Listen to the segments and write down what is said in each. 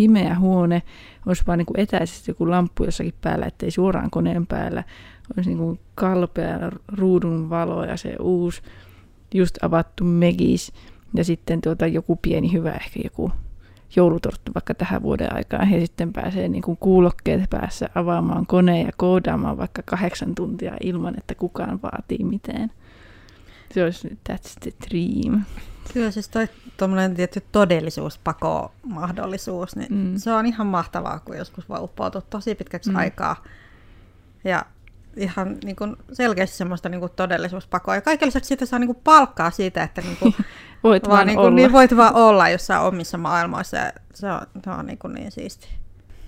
pimeä huone, olisi vaan niin kuin etäisesti joku lamppu jossakin päällä, ettei suoraan koneen päällä, olisi niin kuin kalpea ruudun valo ja se uusi just avattu megis ja sitten tuota joku pieni hyvä, ehkä joku joulutorttu vaikka tähän vuoden aikaan ja sitten pääsee niin kuin kuulokkeet päässä avaamaan koneen ja koodaamaan vaikka kahdeksan tuntia ilman, että kukaan vaatii mitään. Se olisi, that's the dream. Kyllä siis toi tuommoinen tietty todellisuuspako-mahdollisuus, niin mm. se on ihan mahtavaa, kun joskus voi uppoutua tosi pitkäksi mm. aikaa. Ja ihan niin kuin selkeästi semmoista niin kuin todellisuuspakoa. Ja kaiken lisäksi siitä saa niin kuin palkkaa siitä, että niin kuin voit vaan, vaan niin kuin, olla. Niin voit vaan olla jossain omissa maailmoissa. Ja se on, se on niin, kuin niin siisti.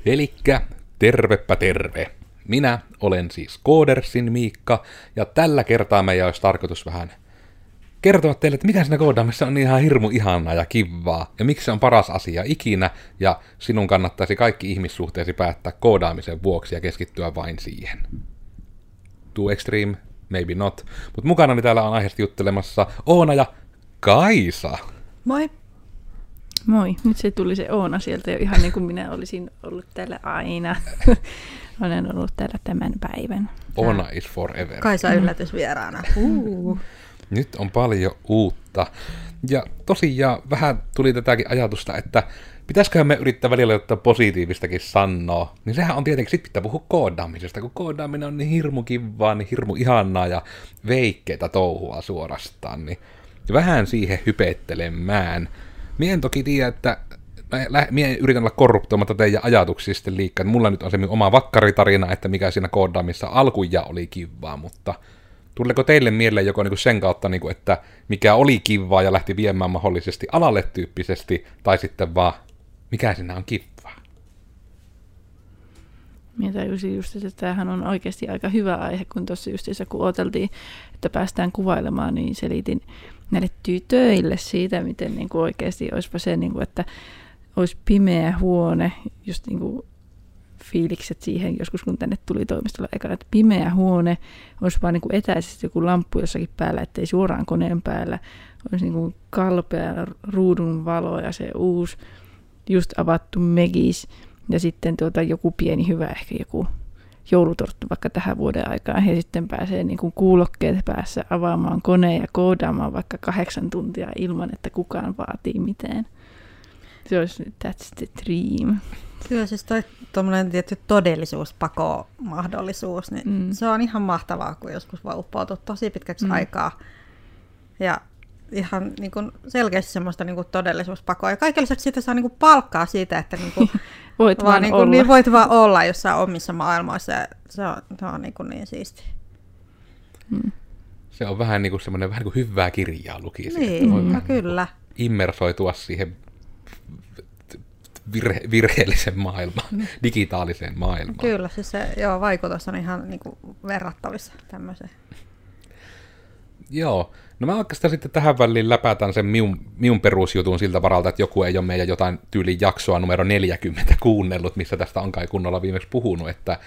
Elikkä tervepä terve. Minä olen siis Koodersin Miikka, ja tällä kertaa meidän olisi tarkoitus vähän kertoa teille, että mitä siinä koodaamissa on ihan hirmu ihanaa ja kivaa, ja miksi se on paras asia ikinä, ja sinun kannattaisi kaikki ihmissuhteesi päättää koodaamisen vuoksi ja keskittyä vain siihen. Too extreme, maybe not. Mutta mukana täällä on aiheesta juttelemassa Oona ja Kaisa. Moi. Moi. Nyt se tuli se Oona sieltä jo ihan niin kuin minä olisin ollut täällä aina. Olen ollut täällä tämän päivän. Oona is forever. Kaisa yllätysvieraana. Uh. Nyt on paljon uutta. Ja tosiaan vähän tuli tätäkin ajatusta, että pitäisiköhän me yrittää välillä ottaa positiivistakin sanoa, niin sehän on tietenkin, sit pitää puhua koodaamisesta, kun koodaaminen on niin hirmu kivaa, niin hirmu ihanaa ja veikkeitä touhua suorastaan, niin vähän siihen hypettelemään. Mie en toki tiedä, että Mie yritän olla korruptoimatta teidän ajatuksia sitten liikaa. Mulla nyt on se oma vakkaritarina, että mikä siinä koodaamissa alkuja oli kivaa, mutta Tuleeko teille mieleen joko niinku sen kautta, niinku, että mikä oli kivaa ja lähti viemään mahdollisesti alalle tyyppisesti, tai sitten vaan mikä siinä on kivaa? Minä tajusin just, että tämähän on oikeasti aika hyvä aihe, kun tuossa justiinsa kun odoteltiin, että päästään kuvailemaan, niin selitin näille tytöille siitä, miten niin kuin oikeasti olisipa se, niin kuin, että olisi pimeä huone, just niin kuin fiilikset siihen joskus, kun tänne tuli toimistolla ekana, että pimeä huone, olisi vaan niin kuin etäisesti joku lamppu jossakin päällä, ettei suoraan koneen päällä, olisi niin kuin kalpea ruudun valo ja se uusi just avattu megis ja sitten tuota joku pieni hyvä, ehkä joku joulutorttu vaikka tähän vuoden aikaan ja sitten pääsee niin kuin kuulokkeet päässä avaamaan koneen ja koodaamaan vaikka kahdeksan tuntia ilman, että kukaan vaatii mitään. Se olisi, that's the dream. Kyllä siis toi tuommoinen tietty todellisuuspako-mahdollisuus, niin mm. se on ihan mahtavaa, kun joskus voi uppoutua tosi pitkäksi mm. aikaa. Ja ihan niin kuin selkeästi semmoista niin kuin todellisuuspakoa. Ja kaiken lisäksi siitä saa niin kuin palkkaa siitä, että niin kuin voit vaan, vaan niin kuin, olla. Niin voit vaan olla jossain omissa maailmoissa. Ja se on, se on niin, kuin niin siisti. Mm. Se on vähän niin kuin semmoinen vähän niin kuin hyvää kirjaa lukisi. Niin, no mm. kyllä. Immersoitua siihen virhe, virheellisen maailmaan, mm. digitaaliseen maailmaan. Kyllä, siis se joo, vaikutus on ihan niin kuin verrattavissa tämmöiseen. Joo, no mä oikeastaan sitten tähän väliin läpätän sen minun, minun perusjutun siltä varalta, että joku ei ole meidän jotain tyyli jaksoa numero 40 kuunnellut, missä tästä on kai kunnolla viimeksi puhunut, että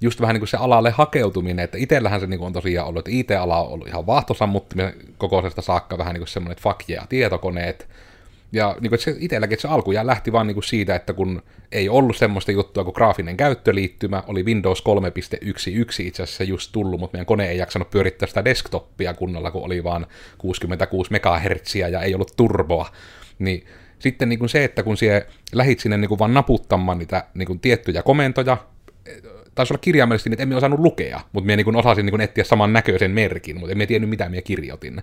just vähän niin kuin se alalle hakeutuminen, että itsellähän se niin kuin on tosiaan ollut, että IT-ala on ollut ihan vaahtosammuttiminen kokoisesta saakka vähän niin kuin semmoinen, että fuck yeah, tietokoneet, ja niin kuin, se itselläkin se alkujaan lähti vaan niin kuin siitä, että kun ei ollut semmoista juttua kuin graafinen käyttöliittymä, oli Windows 3.11 itse asiassa just tullut, mutta meidän kone ei jaksanut pyörittää sitä desktoppia kunnolla, kun oli vaan 66 MHz ja ei ollut turboa. Niin sitten niin kuin se, että kun sie lähit sinne niin kuin vaan naputtamaan niitä niin kuin tiettyjä komentoja, taisi olla kirjaimellisesti, että emme osannut lukea, mutta minä niin osasin niin etsiä saman näköisen merkin, mutta en tiennyt mitä minä kirjoitin.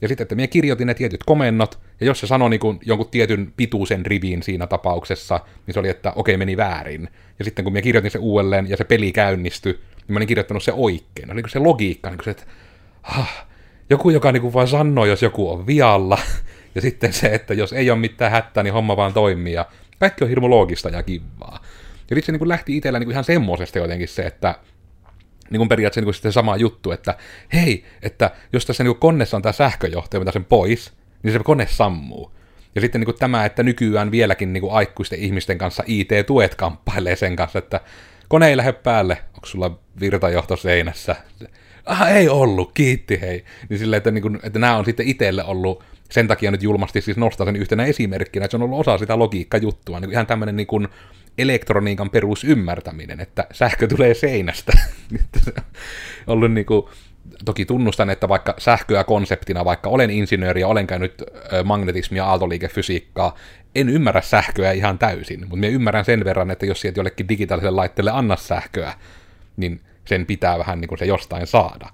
Ja sitten, että minä kirjoitin ne tietyt komennot, ja jos se sanoi niin kuin jonkun tietyn pituisen rivin siinä tapauksessa, niin se oli, että okei, meni väärin. Ja sitten kun minä kirjoitin se uudelleen, ja se peli käynnistyi, niin mä olin kirjoittanut se oikein. Oli se logiikka, niin se, että ah, joku, joka niin kuin vaan sanoo, jos joku on vialla, ja sitten se, että jos ei ole mitään hätää, niin homma vaan toimii, ja kaikki on hirmu loogista ja kivaa. Ja sitten se niin kuin lähti itsellä niin kuin ihan semmoisesta jotenkin se, että niin kuin periaatteessa niin kuin sama juttu, että hei, että jos tässä niin koneessa on tämä sähköjohto ja sen pois, niin se kone sammuu. Ja sitten niin kuin tämä, että nykyään vieläkin niin kuin aikuisten ihmisten kanssa IT-tuet kamppailee sen kanssa, että kone ei lähde päälle, onko sulla virtajohto seinässä? Ah, ei ollut, kiitti hei. Niin sille, että, niin kuin, että nämä on sitten itselle ollut sen takia nyt julmasti siis nostan sen yhtenä esimerkkinä, että se on ollut osa sitä logiikkajuttua, niin ihan tämmöinen niin elektroniikan perusymmärtäminen, että sähkö tulee seinästä. ollut niin kuin, toki tunnustan, että vaikka sähköä konseptina, vaikka olen insinööri ja olen käynyt magnetismia, aaltoliikefysiikkaa, en ymmärrä sähköä ihan täysin, mutta minä ymmärrän sen verran, että jos sieltä jollekin digitaaliselle laitteelle anna sähköä, niin sen pitää vähän niin kuin se jostain saada.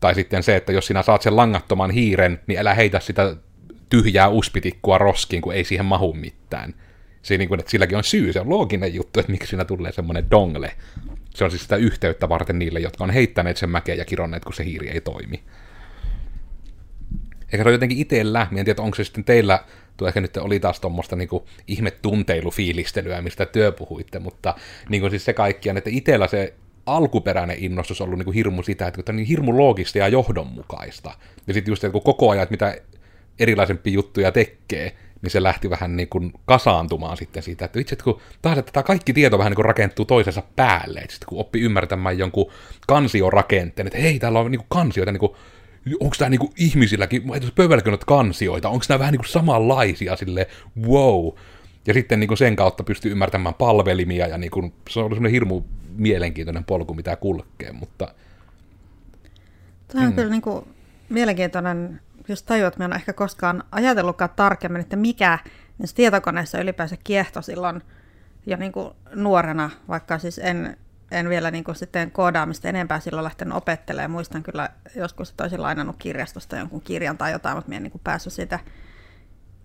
Tai sitten se, että jos sinä saat sen langattoman hiiren, niin älä heitä sitä tyhjää uspitikkua roskiin, kun ei siihen mahu mitään. Se, niin kuin, että silläkin on syy, se on looginen juttu, että miksi siinä tulee semmoinen dongle. Se on siis sitä yhteyttä varten niille, jotka on heittäneet sen mäkeä ja kironneet, kun se hiiri ei toimi. Eikä se ole jotenkin itsellä, en tiedä, onko se sitten teillä, tuo ehkä nyt oli taas tuommoista niin ihme tunteilufiilistelyä, mistä työ puhuitte, mutta niin kuin siis se kaikkiaan, että itsellä se alkuperäinen innostus on ollut niin kuin hirmu sitä, että tämä on niin hirmu loogista ja johdonmukaista. Ja sitten just, että kun koko ajan, että mitä erilaisempia juttuja tekee, niin se lähti vähän niin kuin kasaantumaan sitten siitä, että itse, että kun taas, että tämä kaikki tieto vähän niin kuin rakentuu toisensa päälle, että sitten kun oppi ymmärtämään jonkun kansiorakenteen, että hei, täällä on niin kuin kansioita, niin kuin, onko tämä niin kuin ihmisilläkin, pöydälläkin on kansioita, onko nämä vähän niin kuin samanlaisia, sille wow, ja sitten niin kuin sen kautta pystyy ymmärtämään palvelimia, ja niin kuin, se on ollut semmoinen hirmu mielenkiintoinen polku, mitä kulkee, mutta... Tämä on hmm. kyllä niin kuin mielenkiintoinen just tajua, että mä en ehkä koskaan ajatellutkaan tarkemmin, että mikä niissä tietokoneissa ylipäänsä kiehto silloin jo niin kuin nuorena, vaikka siis en, en vielä niin kuin sitten koodaamista enempää silloin lähtenyt opettelemaan. Muistan kyllä joskus, että olisin lainannut kirjastosta jonkun kirjan tai jotain, mutta mä en niin kuin päässyt siitä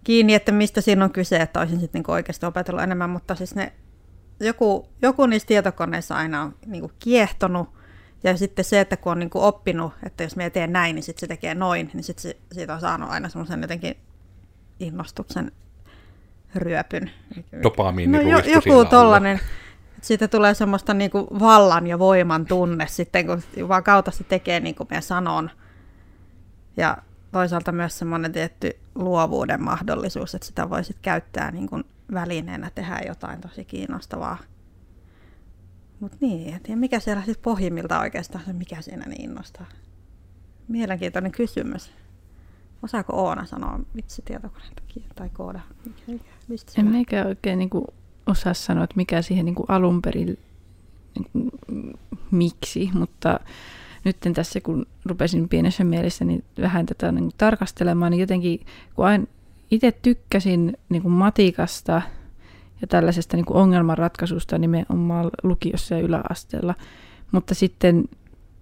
kiinni, että mistä siinä on kyse, että olisin sitten niin oikeasti opetellut enemmän, mutta siis ne, joku, joku niissä tietokoneissa aina on niin kuin kiehtonut, ja sitten se, että kun on niin kuin oppinut, että jos me teen näin, niin sitten se tekee noin, niin sitten siitä on saanut aina semmoisen jotenkin innostuksen ryöpyn. Dopamiini no, jo, joku tollainen. Siitä tulee semmoista niin kuin vallan ja voiman tunne sitten, kun vaan kautta se tekee niin kuin me sanon. Ja toisaalta myös semmoinen tietty luovuuden mahdollisuus, että sitä voisit käyttää niin kuin välineenä tehdä jotain tosi kiinnostavaa. Mutta niin, en tiedä mikä siellä sitten pohjimmilta oikeastaan, mikä siinä niin innostaa. Mielenkiintoinen kysymys. Osaako Oona sanoa vitsi tietokoneelta tai kooda? Mikä, mistä en meikä oikein niin kuin, osaa sanoa, että mikä siihen niin kuin alun perin, niin kuin, miksi, mutta nyt tässä kun rupesin pienessä mielessä niin vähän tätä niin kuin, tarkastelemaan, niin jotenkin kun aina itse tykkäsin niin kuin matikasta – ja tällaisesta niin kuin ongelmanratkaisusta nimenomaan lukiossa ja yläasteella. Mutta sitten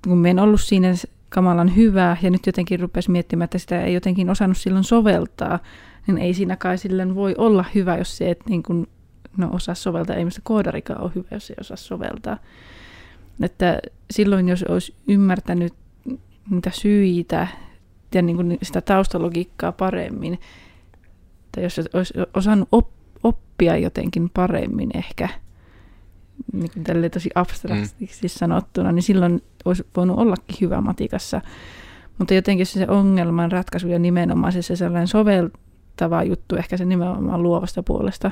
kun me en ollut siinä kamalan hyvää ja nyt jotenkin rupesi miettimään, että sitä ei jotenkin osannut silloin soveltaa, niin ei siinä kai silloin voi olla hyvä, jos se et niin kuin, no, osaa soveltaa. Ei mistä koodarikaan ole hyvä, jos ei osaa soveltaa. Että silloin, jos olisi ymmärtänyt niitä syitä ja niin kuin sitä taustalogiikkaa paremmin, tai jos olisi osannut oppia, oppia jotenkin paremmin ehkä, niin kuin tälle tosi abstraktisesti mm. sanottuna, niin silloin olisi voinut ollakin hyvä matikassa. Mutta jotenkin se ongelman ratkaisu ja nimenomaan se, se sellainen soveltava juttu, ehkä se nimenomaan luovasta puolesta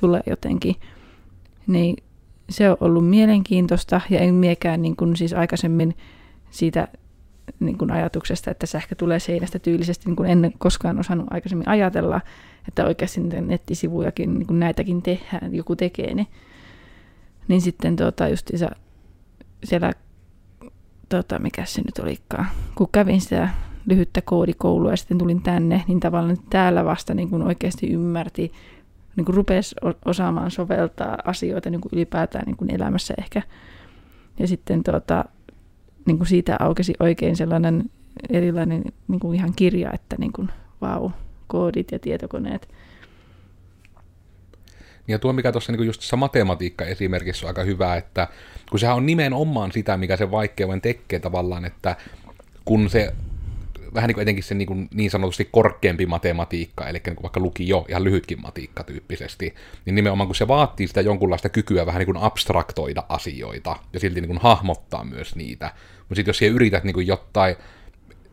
tulee jotenkin, niin se on ollut mielenkiintoista ja en miekään niin kuin siis aikaisemmin siitä niin kuin ajatuksesta, että sähkö tulee seinästä tyylisesti, niin kuin en koskaan osannut aikaisemmin ajatella, että oikeasti nettisivujakin, niin kuin näitäkin tehdään, joku tekee ne. Niin sitten tuota, isä, siellä, tuota, mikä se nyt olikaan, kun kävin sitä lyhyttä koodikoulua ja sitten tulin tänne, niin tavallaan täällä vasta niin kuin oikeasti ymmärti, niin kuin rupesi osaamaan soveltaa asioita niin kuin ylipäätään niin kuin elämässä ehkä. Ja sitten tuota, niin kuin siitä aukesi oikein sellainen erilainen niin kuin ihan kirja, että niin kuin, vau, koodit ja tietokoneet. Ja tuo, mikä tuossa niin just tässä matematiikka esimerkissä on aika hyvä, että kun sehän on nimenomaan sitä, mikä se vaikeuden tekee tavallaan, että kun se vähän niin kuin etenkin se niin, kuin niin sanotusti korkeampi matematiikka, eli niin kuin vaikka lukio, ihan lyhytkin matiikka tyyppisesti, niin nimenomaan kun se vaatii sitä jonkunlaista kykyä vähän niin kuin abstraktoida asioita ja silti niin kuin hahmottaa myös niitä. Mutta sitten jos siellä yrität niin kuin jotain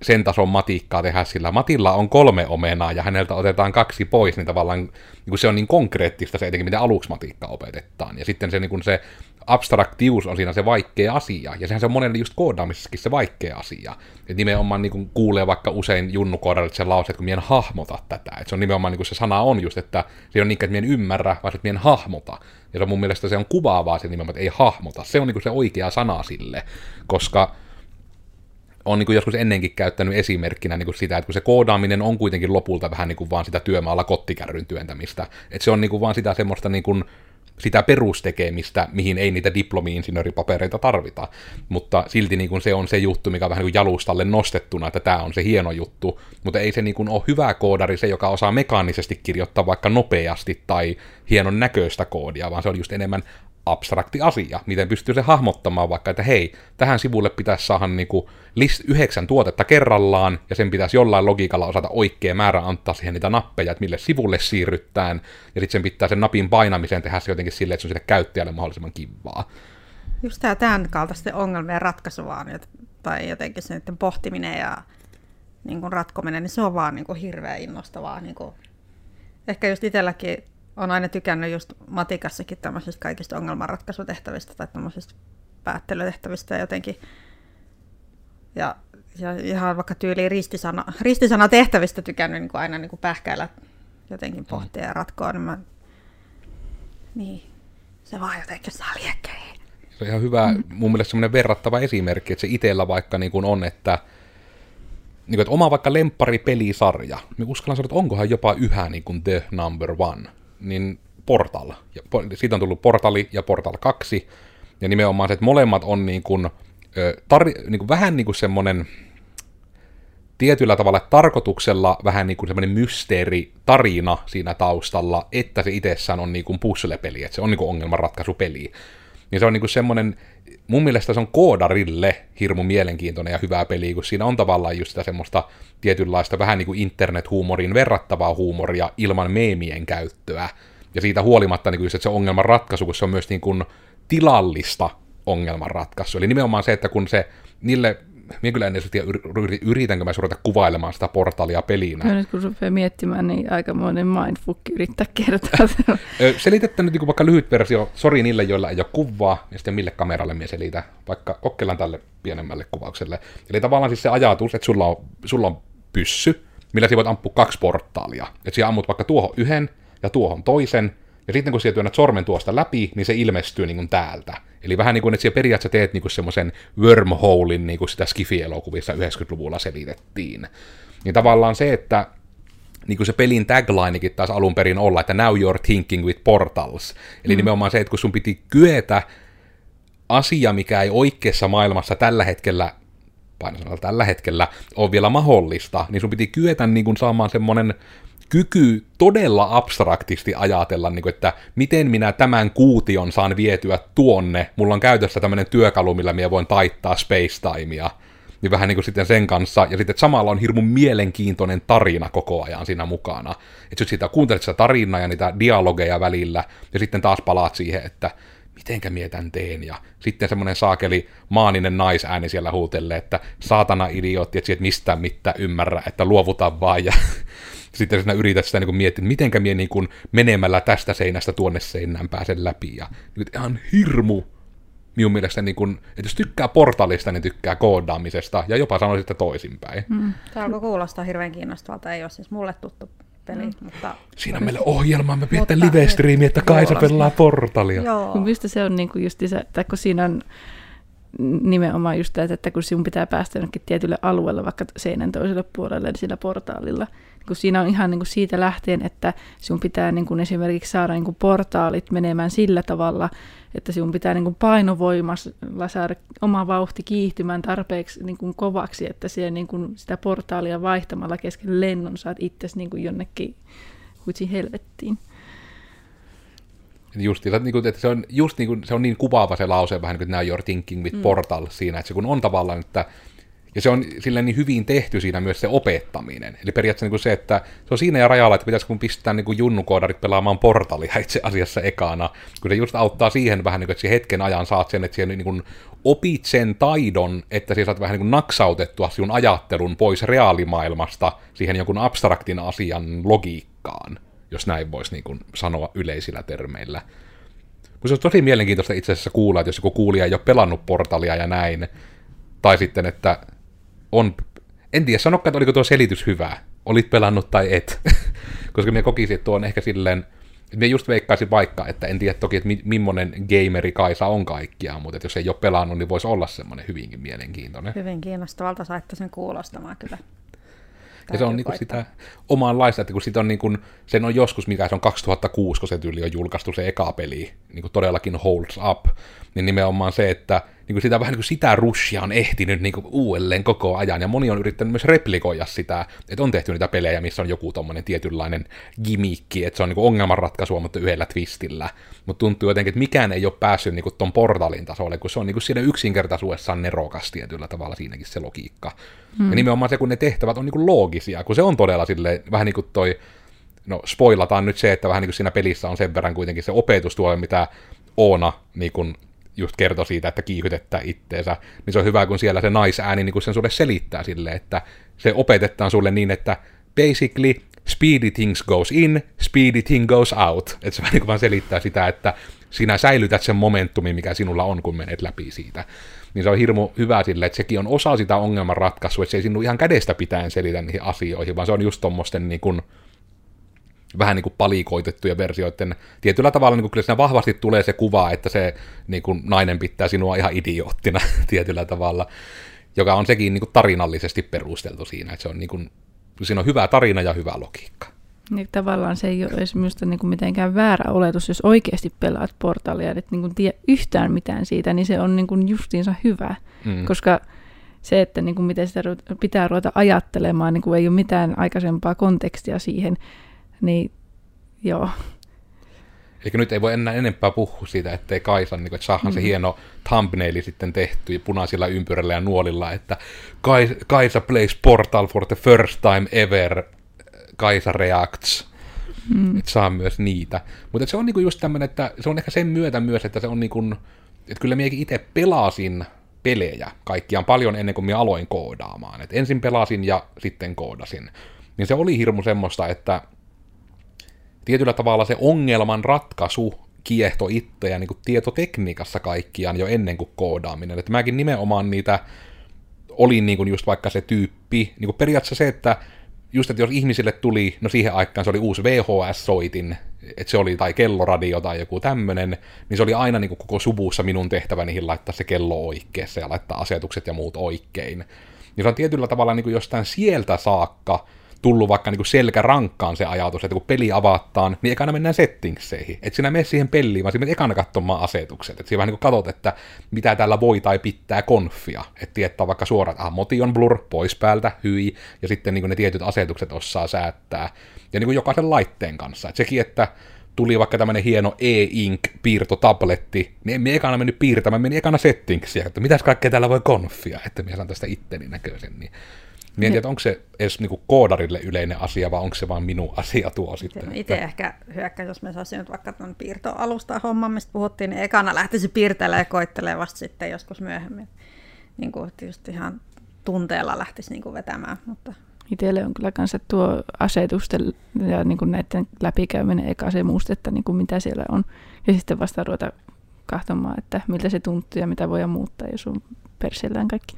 sen tason matikkaa tehdä, sillä Matilla on kolme omenaa ja häneltä otetaan kaksi pois, niin tavallaan niin kuin se on niin konkreettista se etenkin, miten aluksi matikka opetetaan. Ja sitten se, niin kuin se abstraktius on siinä se vaikea asia, ja sehän se on monelle just koodaamisessakin se vaikea asia. Että nimenomaan niin kuulee vaikka usein junnukoodalta sen lause, että kun mien hahmota tätä. Että se on nimenomaan niin se sana on just, että se on niin, että mien ymmärrä, vaan että mien hahmota. Ja se on mun mielestä se on kuvaavaa se nimenomaan, että ei hahmota. Se on niin se oikea sana sille, koska on niin joskus ennenkin käyttänyt esimerkkinä niin kuin sitä, että kun se koodaaminen on kuitenkin lopulta vähän niin kuin vaan sitä työmaalla kottikärryn työntämistä. Että se on niin kuin vaan sitä semmoista niin kuin sitä perustekemistä, mihin ei niitä diplomi-insinööripapereita tarvita. Mutta silti niin kuin se on se juttu, mikä on vähän niin kuin jalustalle nostettuna, että tämä on se hieno juttu. Mutta ei se niin kuin ole hyvä koodari se, joka osaa mekaanisesti kirjoittaa vaikka nopeasti tai hienon näköistä koodia, vaan se on just enemmän abstrakti asia, miten pystyy se hahmottamaan vaikka, että hei, tähän sivulle pitäisi saada niinku list yhdeksän tuotetta kerrallaan, ja sen pitäisi jollain logiikalla osata oikea määrä antaa siihen niitä nappeja, että mille sivulle siirryttään, ja sitten sen pitää sen napin painamiseen tehdä se jotenkin silleen, että se on sille käyttäjälle mahdollisimman kivaa. Just tämä tämän kaltaisten ongelmien ratkaisu vaan, tai jotenkin se pohtiminen ja niin ratkominen, niin se on vaan niin hirveän innostavaa. Niin ehkä just itselläkin on aina tykännyt just matikassakin tämmöisistä kaikista ongelmanratkaisutehtävistä tai tämmöisistä päättelytehtävistä jotenkin. Ja, ja ihan vaikka tyyliin ristisana, ristisana tehtävistä tykännyt niin kuin aina niin kuin pähkäillä jotenkin pohtia ja ratkoa, niin, mä, niin se vaan jotenkin saa liekkeihin. Se on ihan hyvä, mm. mun mielestä semmoinen verrattava esimerkki, että se itsellä vaikka niin kuin on, että niin kuin, että oma vaikka lempparipelisarja, niin uskallan sanoa, että onkohan jopa yhä niin kuin the number one niin Portal. Ja, siitä on tullut Portali ja Portal 2, ja nimenomaan se, että molemmat on niin kuin, tar- niin kuin vähän niin kuin semmoinen tietyllä tavalla tarkoituksella vähän niin kuin semmoinen mysteeri tarina siinä taustalla, että se itsessään on niin kuin puzzle-peli, että se on niin kuin ongelmanratkaisupeli. Niin se on niin kuin semmoinen, mun mielestä se on koodarille hirmu mielenkiintoinen ja hyvä peli, kun siinä on tavallaan just sitä semmoista tietynlaista vähän niin kuin internet-huumorin verrattavaa huumoria ilman meemien käyttöä. Ja siitä huolimatta niin kuin just, että se ongelman ratkaisu, kun se on myös niin kuin tilallista ongelmanratkaisu. Eli nimenomaan se, että kun se niille minä kyllä en edes tiedä, yritänkö mä ruveta kuvailemaan sitä portaalia pelinä. No nyt kun rupeaa miettimään, niin aikamoinen mindfuck yrittää kertoa. Selitettä nyt niin vaikka lyhyt versio, sori niille, joilla ei ole kuvaa, ja sitten mille kameralle minä selitä, vaikka kokkeillaan tälle pienemmälle kuvaukselle. Eli tavallaan siis se ajatus, että sulla on, sulla on pyssy, millä sinä voit ampua kaksi portaalia. Että sinä ammut vaikka tuohon yhden ja tuohon toisen, ja sitten kun sinä työnnät sormen tuosta läpi, niin se ilmestyy niin kuin täältä. Eli vähän niin kuin, että siellä periaatteessa teet niin semmoisen wormholein, niin kuin sitä Skifi-elokuvissa 90-luvulla selitettiin. Niin tavallaan se, että niin kuin se pelin taglinekin taas alun perin olla, että now you're thinking with portals. Eli mm. nimenomaan se, että kun sun piti kyetä asia, mikä ei oikeassa maailmassa tällä hetkellä painosanalla tällä hetkellä on vielä mahdollista, niin sun piti kyetä niin kuin saamaan semmoinen kyky todella abstraktisti ajatella, niin kuin, että miten minä tämän kuution saan vietyä tuonne. Mulla on käytössä tämmöinen työkalu, millä minä voin taittaa space-timea. Niin vähän niin kuin sitten sen kanssa. Ja sitten samalla on hirmun mielenkiintoinen tarina koko ajan siinä mukana. Että siitä kuuntelet sitä tarinaa ja niitä dialogeja välillä. Ja sitten taas palaat siihen, että mitenkä mietän teen, ja sitten semmoinen saakeli maaninen naisääni siellä huutelee, että saatana idiootti, että sieltä mistään mitään ymmärrä, että luovuta vaan, ja sitten sinä yrität sitä niin miettiä, että mitenkä minä niin kuin menemällä tästä seinästä tuonne seinään pääsen läpi, ja niin ihan hirmu minun mielestä, niin kun, että jos tykkää portalista, niin tykkää koodaamisesta, ja jopa sanoisin, että toisinpäin. Mm. Tämä alkoi kuulostaa hirveän kiinnostavalta, ei ole siis mulle tuttu peli. Mm. Mutta... Siinä on meille ohjelma, me pidetään live-striimi, että Kaisa pelaa portalia. Joo. Mistä se on niin kuin just se, että kun siinä on nimenomaan just tämä, että kun sinun pitää päästä jonnekin tietylle alueelle, vaikka seinän toiselle puolelle, niin sillä portaalilla, kun siinä on ihan niin kuin siitä lähtien, että sinun pitää niin kuin esimerkiksi saada niin kuin portaalit menemään sillä tavalla, että sinun pitää niin kuin painovoimalla saada oma vauhti kiihtymään tarpeeksi niin kuin kovaksi, että siellä niin kuin sitä portaalia vaihtamalla kesken lennon saat itsesi niin kuin jonnekin huitsi helvettiin. Just, niin kuin, että se on, just niin kuin, se on niin kuvaava se lause, vähän niin kuin now you're thinking with mm. portal siinä, että se kun on tavallaan, että ja se on sillä niin hyvin tehty siinä myös se opettaminen. Eli periaatteessa niin kuin se, että se on siinä ja rajalla, että pitäisi kun pistää niin kuin junnukoodarit pelaamaan portalia itse asiassa ekana, kun se just auttaa siihen vähän, niin kuin, että hetken ajan saat sen, että siellä niin kuin opit sen taidon, että siellä saat vähän niin kuin naksautettua sinun ajattelun pois reaalimaailmasta siihen jonkun abstraktin asian logiikkaan, jos näin voisi niin kuin sanoa yleisillä termeillä. Mutta se on tosi mielenkiintoista itse asiassa kuulla, että jos joku kuulija ei ole pelannut portalia ja näin, tai sitten, että on, en tiedä, sanokaan, että oliko tuo selitys hyvä, olit pelannut tai et, koska minä kokisin, että tuo on ehkä silleen, me just veikkaisin vaikka, että en tiedä toki, että mi- millainen gameri Kaisa on kaikkiaan, mutta että jos ei ole pelannut, niin voisi olla semmoinen hyvinkin mielenkiintoinen. Hyvin kiinnostavalta saitte sen kuulostamaan kyllä. Ja se on niinku sitä omanlaista, että kun sit on niinku, sen on joskus, mikä se on 2006, kun se tyyli on julkaistu se eka peli, niinku todellakin holds up, niin nimenomaan se, että niinku sitä vähän niinku sitä rushia on ehtinyt niinku uudelleen koko ajan, ja moni on yrittänyt myös replikoida sitä, että on tehty niitä pelejä, missä on joku tommonen tietynlainen gimikki, että se on niinku ongelmanratkaisua, mutta yhdellä twistillä, mutta tuntuu jotenkin, että mikään ei ole päässyt niinku ton portalin tasolle, kun se on niinku siinä yksinkertaisuudessaan nerokas tietyllä tavalla siinäkin se logiikka. Hmm. Ja nimenomaan se, kun ne tehtävät on niinku loogisia, kun se on todella sille vähän niin kuin toi, no spoilataan nyt se, että vähän niin kuin siinä pelissä on sen verran kuitenkin se opetus tuo, mitä Oona niin kuin just kertoi siitä, että kiihytetään itteensä, niin se on hyvä, kun siellä se naisääni niin kun sen sulle selittää sille, että se opetetaan sulle niin, että basically speedy things goes in, speedy thing goes out. Että se vähän niin vaan selittää sitä, että sinä säilytät sen momentumin, mikä sinulla on, kun menet läpi siitä. Niin se on hirmu hyvä sille, että sekin on osa sitä ongelman ratkaisua, että se ei sinun ihan kädestä pitäen selitä niihin asioihin, vaan se on just tuommoisten niin kuin, vähän niin kuin palikoitettuja versioiden. Tietyllä tavalla niin kuin kyllä siinä vahvasti tulee se kuva, että se niin kuin nainen pitää sinua ihan idioottina tietyllä tavalla, joka on sekin niin kuin tarinallisesti perusteltu siinä, että se on niin kuin, siinä on hyvä tarina ja hyvä logiikka. Niin tavallaan se ei ole edes minusta niin kuin mitenkään väärä oletus, jos oikeasti pelaat portalia, että niin kuin tiedä yhtään mitään siitä, niin se on niin kuin justiinsa hyvä, mm. koska se, että niin kuin miten sitä pitää ruveta ajattelemaan, niin kuin ei ole mitään aikaisempaa kontekstia siihen, niin joo. Eikä nyt ei voi enää enempää puhua siitä, ettei Kaisa, niin kuin, että saahan mm. se hieno thumbnaili sitten tehty punaisilla ympyrällä ja nuolilla, että Kaisa plays Portal for the first time ever, Kaisa reacts. Mm. Että saa myös niitä. Mutta se on niinku just tämmöinen, että se on ehkä sen myötä myös, että se on niinku, että kyllä minäkin itse pelasin pelejä kaikkiaan paljon ennen kuin minä aloin koodaamaan. Et ensin pelasin ja sitten koodasin. Niin se oli hirmu semmoista, että tietyllä tavalla se ongelman ratkaisu kiehto itseä niin kuin tietotekniikassa kaikkiaan jo ennen kuin koodaaminen. Että mäkin nimenomaan niitä olin niin kuin just vaikka se tyyppi, niin kuin periaatteessa se, että just, että jos ihmisille tuli, no siihen aikaan se oli uusi VHS-soitin, että se oli tai kelloradio tai joku tämmönen, niin se oli aina niin kuin koko suvussa minun tehtäväni laittaa se kello oikeassa ja laittaa asetukset ja muut oikein. Niin se on tietyllä tavalla niin kuin jostain sieltä saakka tullut vaikka niin selkärankkaan se ajatus, että kun peli avataan, niin ekana mennään settingseihin. Että sinä mene siihen peliin, vaan sinä ekana katsomaan asetukset. Että siinä vähän niin katsot, että mitä täällä voi tai pitää konfia. Että tietää vaikka suoraan, että ah, moti on blur, pois päältä, hyi, ja sitten niin ne tietyt asetukset osaa säättää. Ja niin jokaisen laitteen kanssa. Että sekin, että tuli vaikka tämmöinen hieno e-ink piirtotabletti, niin en ekana mennyt piirtämään, meni ekana settingsia, että mitäs kaikkea täällä voi konfia, että minä saan tästä itteni näköisen. Niin Mietin, että onko se edes niinku koodarille yleinen asia, vai onko se vain minun asia tuo sitten? Itse että... ehkä hyökkäys, jos me saisin nyt vaikka tuon piirtoalusta homman, mistä puhuttiin, niin ekana lähtisi piirtelemään ja koittelemaan vasta sitten joskus myöhemmin. Niin kuin, just ihan tunteella lähtisi niin kuin vetämään. Mutta... Itselle on kyllä kanssa tuo asetusten ja niin kuin näiden läpikäyminen eka se muustetta, niin kuin mitä siellä on. Ja sitten vasta ruveta katsomaan, että miltä se tuntuu ja mitä voi muuttaa, jos on perseellään kaikki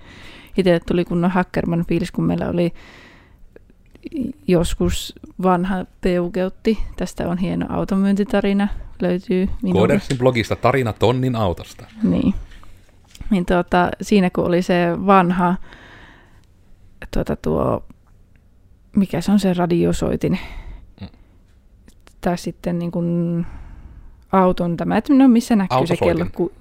itselle tuli kunnon Hackerman fiilis, kun meillä oli joskus vanha peukeutti. Tästä on hieno automyyntitarina, löytyy Koodersin blogista tarina tonnin autosta. Niin. niin tuota, siinä kun oli se vanha, tuota, tuo, mikä se on se radiosoitin, mm. tai sitten niin kuin auton tämä, että no missä näkyy se kello, ku,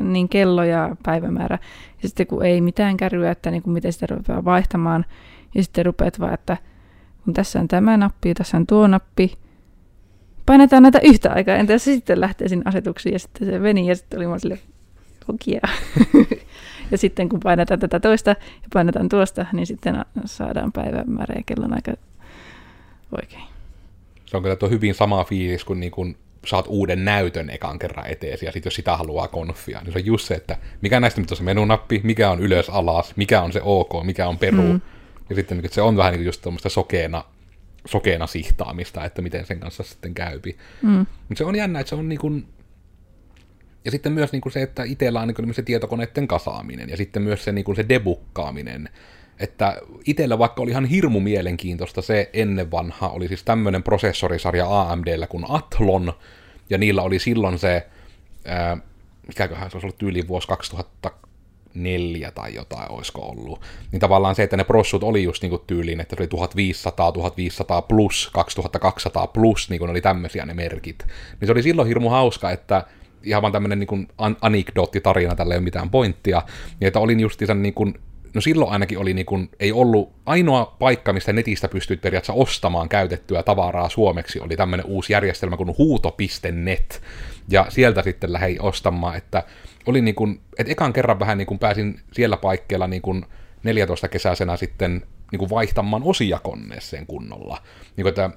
niin kello ja päivämäärä. Ja sitten kun ei mitään kärryä, että niin kuin miten sitä rupeaa vaihtamaan, ja sitten rupeat vaan, että kun tässä on tämä nappi, tässä on tuo nappi, painetaan näitä yhtä aikaa, entä se sitten lähtee sinne asetuksiin, ja sitten se meni, ja sitten oli sille, ja sitten kun painetaan tätä toista ja painetaan tuosta, niin sitten saadaan päivämäärä ja aika oikein. Se on kyllä tuo hyvin sama fiilis kuin, niin kuin saat uuden näytön ekan kerran eteesi, ja sitten jos sitä haluaa konfia, niin se on just se, että mikä näistä nyt on se menunappi, mikä on ylös alas, mikä on se OK, mikä on peru, mm. ja sitten että se on vähän niin kuin just tuommoista sokeena, sokeena sihtaamista, että miten sen kanssa sitten käypi. Mm. Mutta se on jännä, että se on niin kuin, ja sitten myös niin kuin se, että itsellä on niin se tietokoneiden kasaaminen ja sitten myös se, niin kuin se debukkaaminen. Että itsellä vaikka oli ihan hirmu mielenkiintoista se ennen vanha, oli siis tämmöinen prosessorisarja AMDllä kuin Athlon, ja niillä oli silloin se, ää, mikäköhän se olisi ollut tyyli vuosi 2004 tai jotain olisiko ollut, niin tavallaan se, että ne prossut oli just niinku tyyliin, että se oli 1500, 1500 plus, 2200 plus, niin kuin oli tämmöisiä ne merkit. Niin se oli silloin hirmu hauska, että ihan vaan tämmöinen niin an- anekdoottitarina, tällä ei ole mitään pointtia, niin että olin justiinsa niin kuin, no silloin ainakin oli niin kuin, ei ollut ainoa paikka, mistä netistä pystyt periaatteessa ostamaan käytettyä tavaraa suomeksi, oli tämmöinen uusi järjestelmä kuin huuto.net, ja sieltä sitten lähdin ostamaan, että oli niin kuin, että ekan kerran vähän niin kuin pääsin siellä paikkeilla niin kuin 14 kesäisenä sitten niin kuin vaihtamaan osia koneeseen kunnolla. Niin kuin, että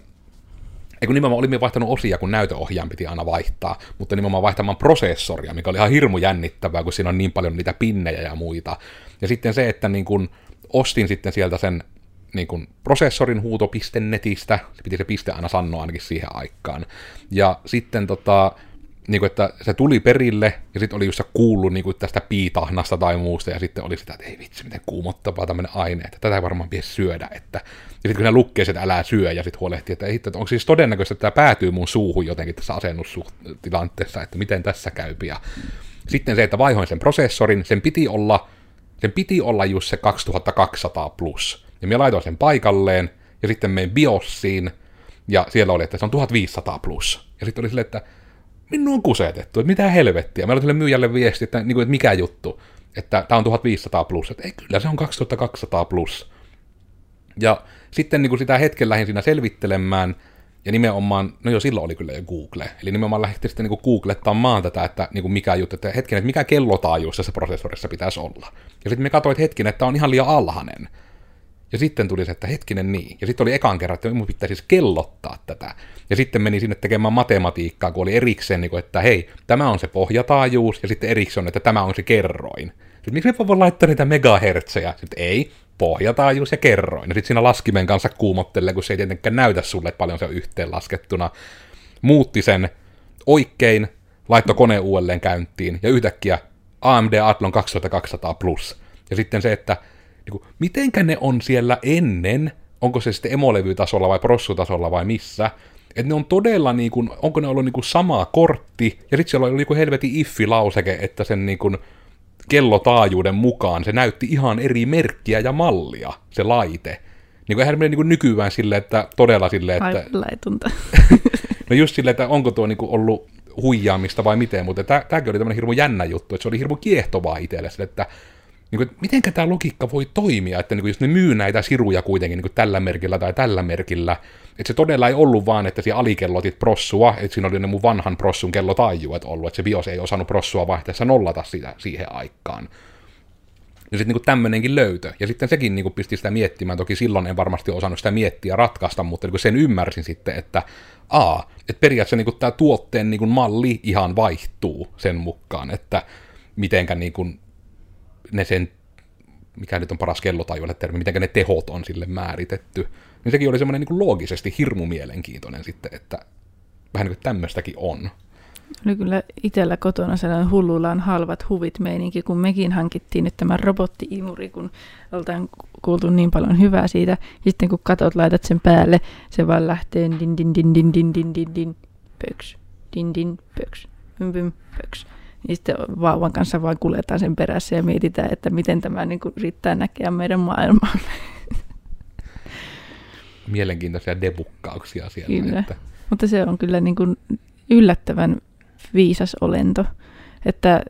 ei kun nimenomaan olimme vaihtanut osia, kun näytöohjaan piti aina vaihtaa, mutta nimenomaan vaihtamaan prosessoria, mikä oli ihan hirmu jännittävää, kun siinä on niin paljon niitä pinnejä ja muita. Ja sitten se, että niin kun ostin sitten sieltä sen niin kun prosessorin huuto.netistä, se piti se piste aina sanoa ainakin siihen aikaan. Ja sitten tota, niin kuin, että se tuli perille, ja sitten oli just kuullut niin kuin, tästä piitahnasta tai muusta, ja sitten oli sitä, että ei vitsi, miten kuumottavaa tämmöinen aine, että tätä ei varmaan pitäisi syödä, että ja sitten kun ne lukkee, että älä syö, ja sitten huolehtii, että, että onko siis todennäköistä, että tämä päätyy mun suuhun jotenkin tässä asennustilanteessa, että miten tässä käy. Ja sitten se, että vaihoin sen prosessorin, sen piti olla, sen piti olla just se 2200 plus. Ja minä laitoin sen paikalleen, ja sitten menin BIOSiin, ja siellä oli, että se on 1500 plus. Ja sitten oli silleen, että minun on kusetettu, että mitä helvettiä. Oli sille myyjälle viesti, että, niin kuin, että mikä juttu, että tämä on 1500 plus, että ei kyllä se on 2200 plus. Ja sitten niin kuin sitä hetken lähdin siinä selvittelemään, ja nimenomaan, no jo silloin oli kyllä jo Google, eli nimenomaan lähdettiin sitten niin googlettamaan tätä, että niin kuin mikä juttu, että hetken, että mikä kellotaajuus tässä prosessorissa pitäisi olla. Ja sitten me katsoin hetken, että on ihan liian alhainen. Ja sitten tuli se, että hetkinen niin. Ja sitten oli ekan kerran, että minun pitää siis kellottaa tätä. Ja sitten meni sinne tekemään matematiikkaa, kun oli erikseen, niin kuin, että hei, tämä on se pohjataajuus, ja sitten erikseen, että tämä on se kerroin. Sitten miksi me voi laittaa niitä megahertsejä? Sitten ei, pohjataajuus ja kerroin. Ja sitten siinä laskimen kanssa kuumottelee, kun se ei tietenkään näytä sulle, että paljon se on yhteenlaskettuna. Muutti sen oikein, laittoi kone uudelleen käyntiin, ja yhtäkkiä AMD Athlon 2200 plus. Ja sitten se, että niin kuin, mitenkä ne on siellä ennen, onko se sitten emolevytasolla vai prossutasolla vai missä, että ne on todella niin kuin, onko ne ollut niin kuin sama kortti, ja sitten siellä oli niin kuin helvetin iffi-lauseke, että sen niin kuin kellotaajuuden mukaan se näytti ihan eri merkkiä ja mallia, se laite. Niin kuin eihän niin kuin nykyään silleen, että todella silleen, että... Laitunta. no just silleen, että onko tuo niin kuin ollut huijaamista vai miten, mutta tämäkin oli tämmöinen hirmu jännä juttu, että se oli hirmu kiehtovaa itselle, että niin kuin, miten tämä logiikka voi toimia, että niin kuin, jos ne myy näitä siruja kuitenkin niin kuin tällä merkillä tai tällä merkillä, että se todella ei ollut vaan, että siinä alikellotit prossua, että siinä oli ne mun vanhan prossun kellotaajuet ollut, että se BIOS ei osannut prossua vaihteessa nollata sitä siihen aikaan. Ja sitten niin tämmöinenkin löytö. Ja sitten sekin niin kuin pisti sitä miettimään. Toki silloin en varmasti osannut sitä miettiä ja ratkaista, mutta niin sen ymmärsin sitten, että a, että periaatteessa niin tämä tuotteen niin kuin malli ihan vaihtuu sen mukaan, että mitenkä niin kuin ne sen, mikä nyt on paras kellotajuille termi, miten ne tehot on sille määritetty, niin sekin oli semmoinen niin loogisesti hirmu mielenkiintoinen sitten, että vähän niin kuin tämmöistäkin on. Oli kyllä itsellä kotona sellainen hullullaan halvat huvit meininki, kun mekin hankittiin nyt tämä robotti-imuri, kun oltaan kuultu niin paljon hyvää siitä. Sitten kun katot, laitat sen päälle, se vaan lähtee din din din din din din din din pöks, din din pöks, pym pym pöks. Niin sitten vauvan kanssa vaan kuljetaan sen perässä ja mietitään, että miten tämä niin kuin riittää näkeä meidän maailmaan. Mielenkiintoisia debukkauksia siellä. Kyllä. Että... Mutta se on kyllä niin kuin yllättävän viisas olento, että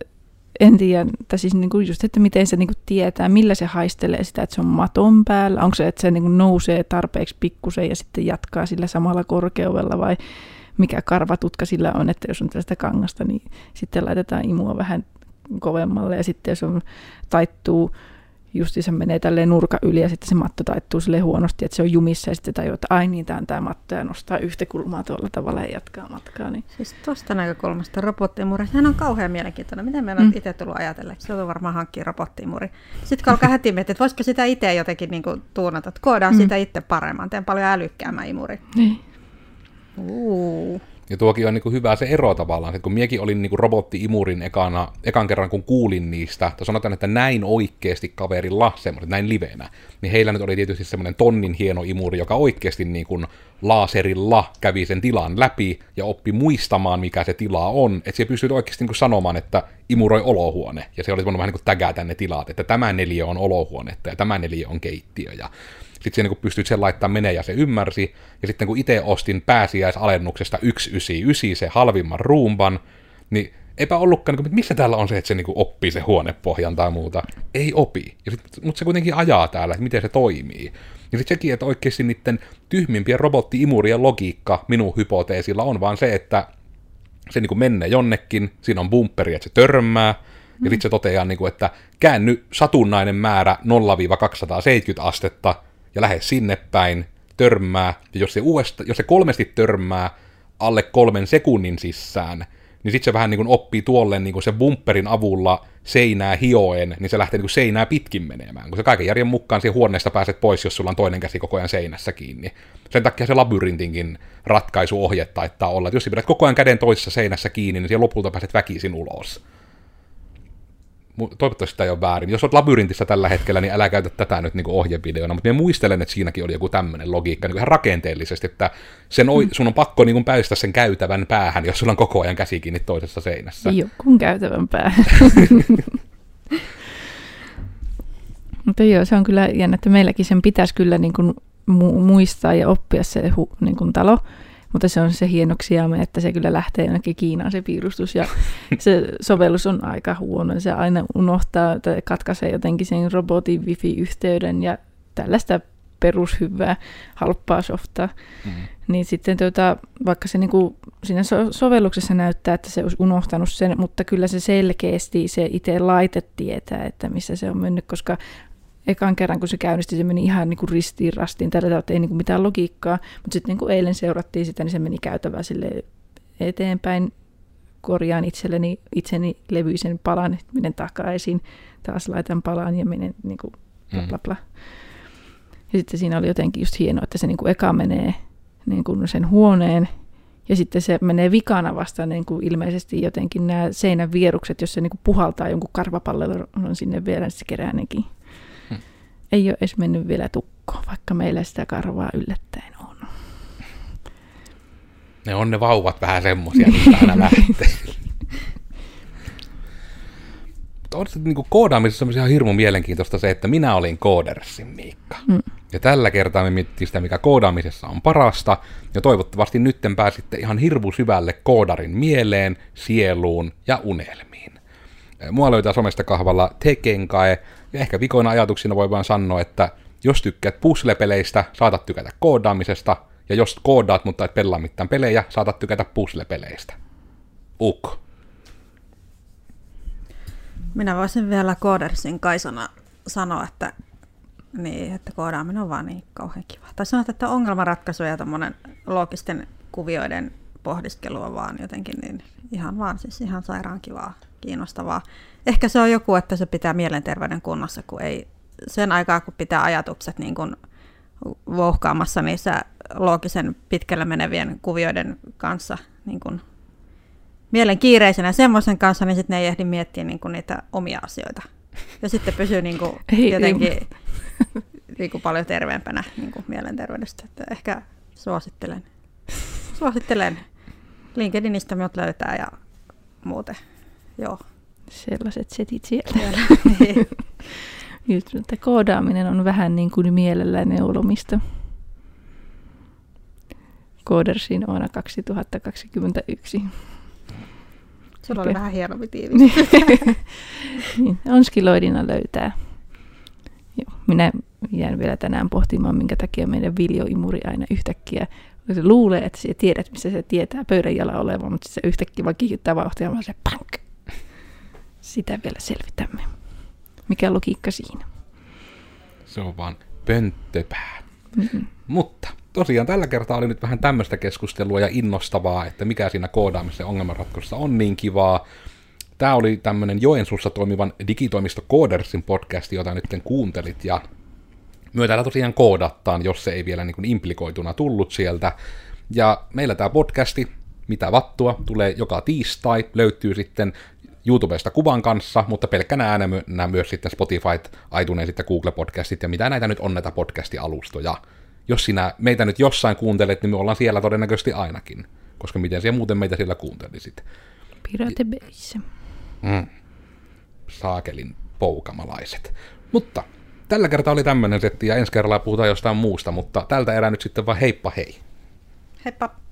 en tiedä, että siis niin kuin just, että miten se niin kuin tietää, millä se haistelee sitä, että se on maton päällä, onko se, että se niin kuin nousee tarpeeksi pikkusen ja sitten jatkaa sillä samalla korkeudella vai mikä karvatutka sillä on, että jos on tällaista kangasta, niin sitten laitetaan imua vähän kovemmalle ja sitten jos on taittuu justi se menee tälleen nurka yli ja sitten se matto taittuu sille huonosti, että se on jumissa ja sitten tajuu, että ai niin, tämä on tämä matto ja nostaa yhtä kulmaa tuolla tavalla ja jatkaa matkaa. Niin. Siis tuosta näkökulmasta robottimuri, sehän on kauhean mielenkiintoinen. Miten me mm. itse tullut ajatelleeksi? Se on varmaan hankkia robottimuri. Sitten kun alkaa heti miettiä, että voisiko sitä itse jotenkin niin kuin tuunata, että koodaan mm. sitä itse paremmin, teen paljon älykkäämmän imuri. Niin. Uh. Ja tuokin on niin kuin hyvä se ero tavallaan, että kun miekin olin niin kuin robotti-imurin ekana, ekan kerran kun kuulin niistä, tai sanotaan, että näin oikeasti kaverilla semmoiset, näin livenä, niin heillä nyt oli tietysti semmoinen tonnin hieno imuri, joka oikeasti niin kuin laaserilla kävi sen tilan läpi ja oppi muistamaan, mikä se tila on, että se pystyy oikeasti niin kuin sanomaan, että imuroi olohuone, ja se oli voinut vähän niin kuin tägätä ne tilat, että tämä neliö on olohuonetta ja tämä neliö on keittiö, ja sitten se niin pystyt sen laittaa menee ja se ymmärsi. Ja sitten kun itse ostin pääsiäisalennuksesta 199 se halvimman ruumban, niin eipä ollutkaan, niin kuin, missä täällä on se, että se niin kuin oppii se huonepohjan tai muuta. Ei opi. Ja sit, mutta se kuitenkin ajaa täällä, että miten se toimii. Ja sitten sekin, että oikeasti niiden tyhmimpien robotti-imurien logiikka minun hypoteesilla on vaan se, että se niin kuin menee jonnekin, siinä on bumperi, että se törmää, mm. ja sitten se toteaa, niin kuin, että käänny satunnainen määrä 0-270 astetta, ja lähde sinne päin, törmää, ja jos se, uudesta, jos se kolmesti törmää alle kolmen sekunnin sisään, niin sitten se vähän niin kuin oppii tuolle niin kuin se bumperin avulla seinää hioen, niin se lähtee niin kuin seinää pitkin menemään. Kun se kaiken järjen mukaan siihen huoneesta pääset pois, jos sulla on toinen käsi koko ajan seinässä kiinni. Sen takia se labyrintinkin ratkaisuohje taittaa olla, että jos pidät koko ajan käden toisessa seinässä kiinni, niin siellä lopulta pääset väkisin ulos toivottavasti tämä ei ole väärin. Jos olet labyrintissä tällä hetkellä, niin älä käytä tätä nyt niin ohjevideona, mutta minä muistelen, että siinäkin oli joku tämmöinen logiikka niin ihan rakenteellisesti, että sen, mm. sun on pakko niin päästä sen käytävän päähän, jos sulla on koko ajan käsi kiinni toisessa seinässä. Joku käytävän päähän. mutta joo, se on kyllä jännä, että meilläkin sen pitäisi kyllä niin kuin muistaa ja oppia se hu, niin kuin talo, mutta se on se hienoksiamme, että se kyllä lähtee jonnekin Kiinaan se piirustus ja se sovellus on aika huono. Se aina unohtaa, että katkaisee jotenkin sen robotin wifi-yhteyden ja tällaista perushyvää, halppaa softaa. Mm-hmm. Niin sitten tuota, vaikka se niinku siinä so- sovelluksessa näyttää, että se olisi unohtanut sen, mutta kyllä se selkeästi se itse laite tietää, että missä se on mennyt, koska ekan kerran, kun se käynnisti, se meni ihan niin kuin ristiin rastiin. Tällä tavalla ei niin kuin mitään logiikkaa, mutta sitten niin kuin eilen seurattiin sitä, niin se meni käytävää sille eteenpäin. Korjaan itselleni, itseni levyisen palan, menen takaisin, taas laitan palan ja menen niin kuin bla bla bla. Ja sitten siinä oli jotenkin just hienoa, että se niin kuin eka menee niin kuin sen huoneen, ja sitten se menee vikana vastaan niin kuin ilmeisesti jotenkin nämä seinän vierukset, jos se niin kuin puhaltaa jonkun karvapallon sinne vielä, niin se kerää nekin ei ole edes mennyt vielä tukkoon, vaikka meillä sitä karvaa yllättäen on. Ne on ne vauvat vähän semmosia, mistä aina lähtee. Mutta on niin koodaamisessa on ihan hirmu mielenkiintoista se, että minä olin koodersin Miikka. Mm. Ja tällä kertaa me mietittiin sitä, mikä koodaamisessa on parasta, ja toivottavasti nytten pääsitte ihan hirvu syvälle koodarin mieleen, sieluun ja unelmiin. Mua löytää somesta kahvalla Tekenkae, ja ehkä vikoina ajatuksina voi vaan sanoa, että jos tykkäät puzzle-peleistä, saatat tykätä koodaamisesta, ja jos koodaat, mutta et pelaa mitään pelejä, saatat tykätä puzzle-peleistä. Uk. Minä voisin vielä koodersin Kaisana sanoa, että, niin, että koodaaminen on vaan niin kauhean kiva. Tai sanoa, että ongelmanratkaisu ja loogisten kuvioiden pohdiskelu on vaan jotenkin niin ihan vaan siis ihan sairaan kivaa, kiinnostavaa. Ehkä se on joku, että se pitää mielenterveyden kunnossa, kun ei sen aikaa, kun pitää ajatukset niin kuin vouhkaamassa niissä loogisen pitkälle menevien kuvioiden kanssa niin kuin mielen kiireisenä semmoisen kanssa, niin sitten ne ei ehdi miettiä niin kuin niitä omia asioita. Ja sitten pysyy niin kuin jotenkin niin kuin paljon terveempänä niin kuin mielenterveydestä. Että ehkä suosittelen. Suosittelen. LinkedInistä minut löytää ja muuten. Joo. Sellaiset setit siellä. Just, että koodaaminen on vähän niin kuin mielellä neulomista. Koodersin vuonna 2021. Sulla oli vähän hienompi tiivis. niin, onskiloidina löytää. Joo, minä jään vielä tänään pohtimaan, minkä takia meidän viljoimuri aina yhtäkkiä se luulee, että sä tiedät, missä se tietää pöydän jala olevan, mutta se yhtäkkiä vaan kiittää vauhtia ja se pank. Sitä vielä selvitämme. Mikä logiikka siinä? Se on vaan pönttöpää. Mm-hmm. Mutta tosiaan tällä kertaa oli nyt vähän tämmöistä keskustelua ja innostavaa, että mikä siinä koodaamisen ongelmanratkaisussa on niin kivaa. Tämä oli tämmöinen Joensuussa toimivan digitoimisto Codersin podcast, jota nyt kuuntelit, ja myö täällä tosiaan koodattaan, jos se ei vielä niin kuin implikoituna tullut sieltä. Ja meillä tämä podcasti Mitä vattua tulee joka tiistai, löytyy sitten YouTubesta kuvan kanssa, mutta pelkkänä äänenä myös sitten Spotify, iTunes, sitten Google Podcastit ja mitä näitä nyt on näitä podcast-alustoja. Jos sinä meitä nyt jossain kuuntelet, niin me ollaan siellä todennäköisesti ainakin, koska miten siellä muuten meitä siellä kuuntelisit. Piratebeissä. Mm. Saakelin poukamalaiset. Mutta tällä kertaa oli tämmöinen setti ja ensi kerralla puhutaan jostain muusta, mutta tältä erää nyt sitten vaan heippa hei. Heippa!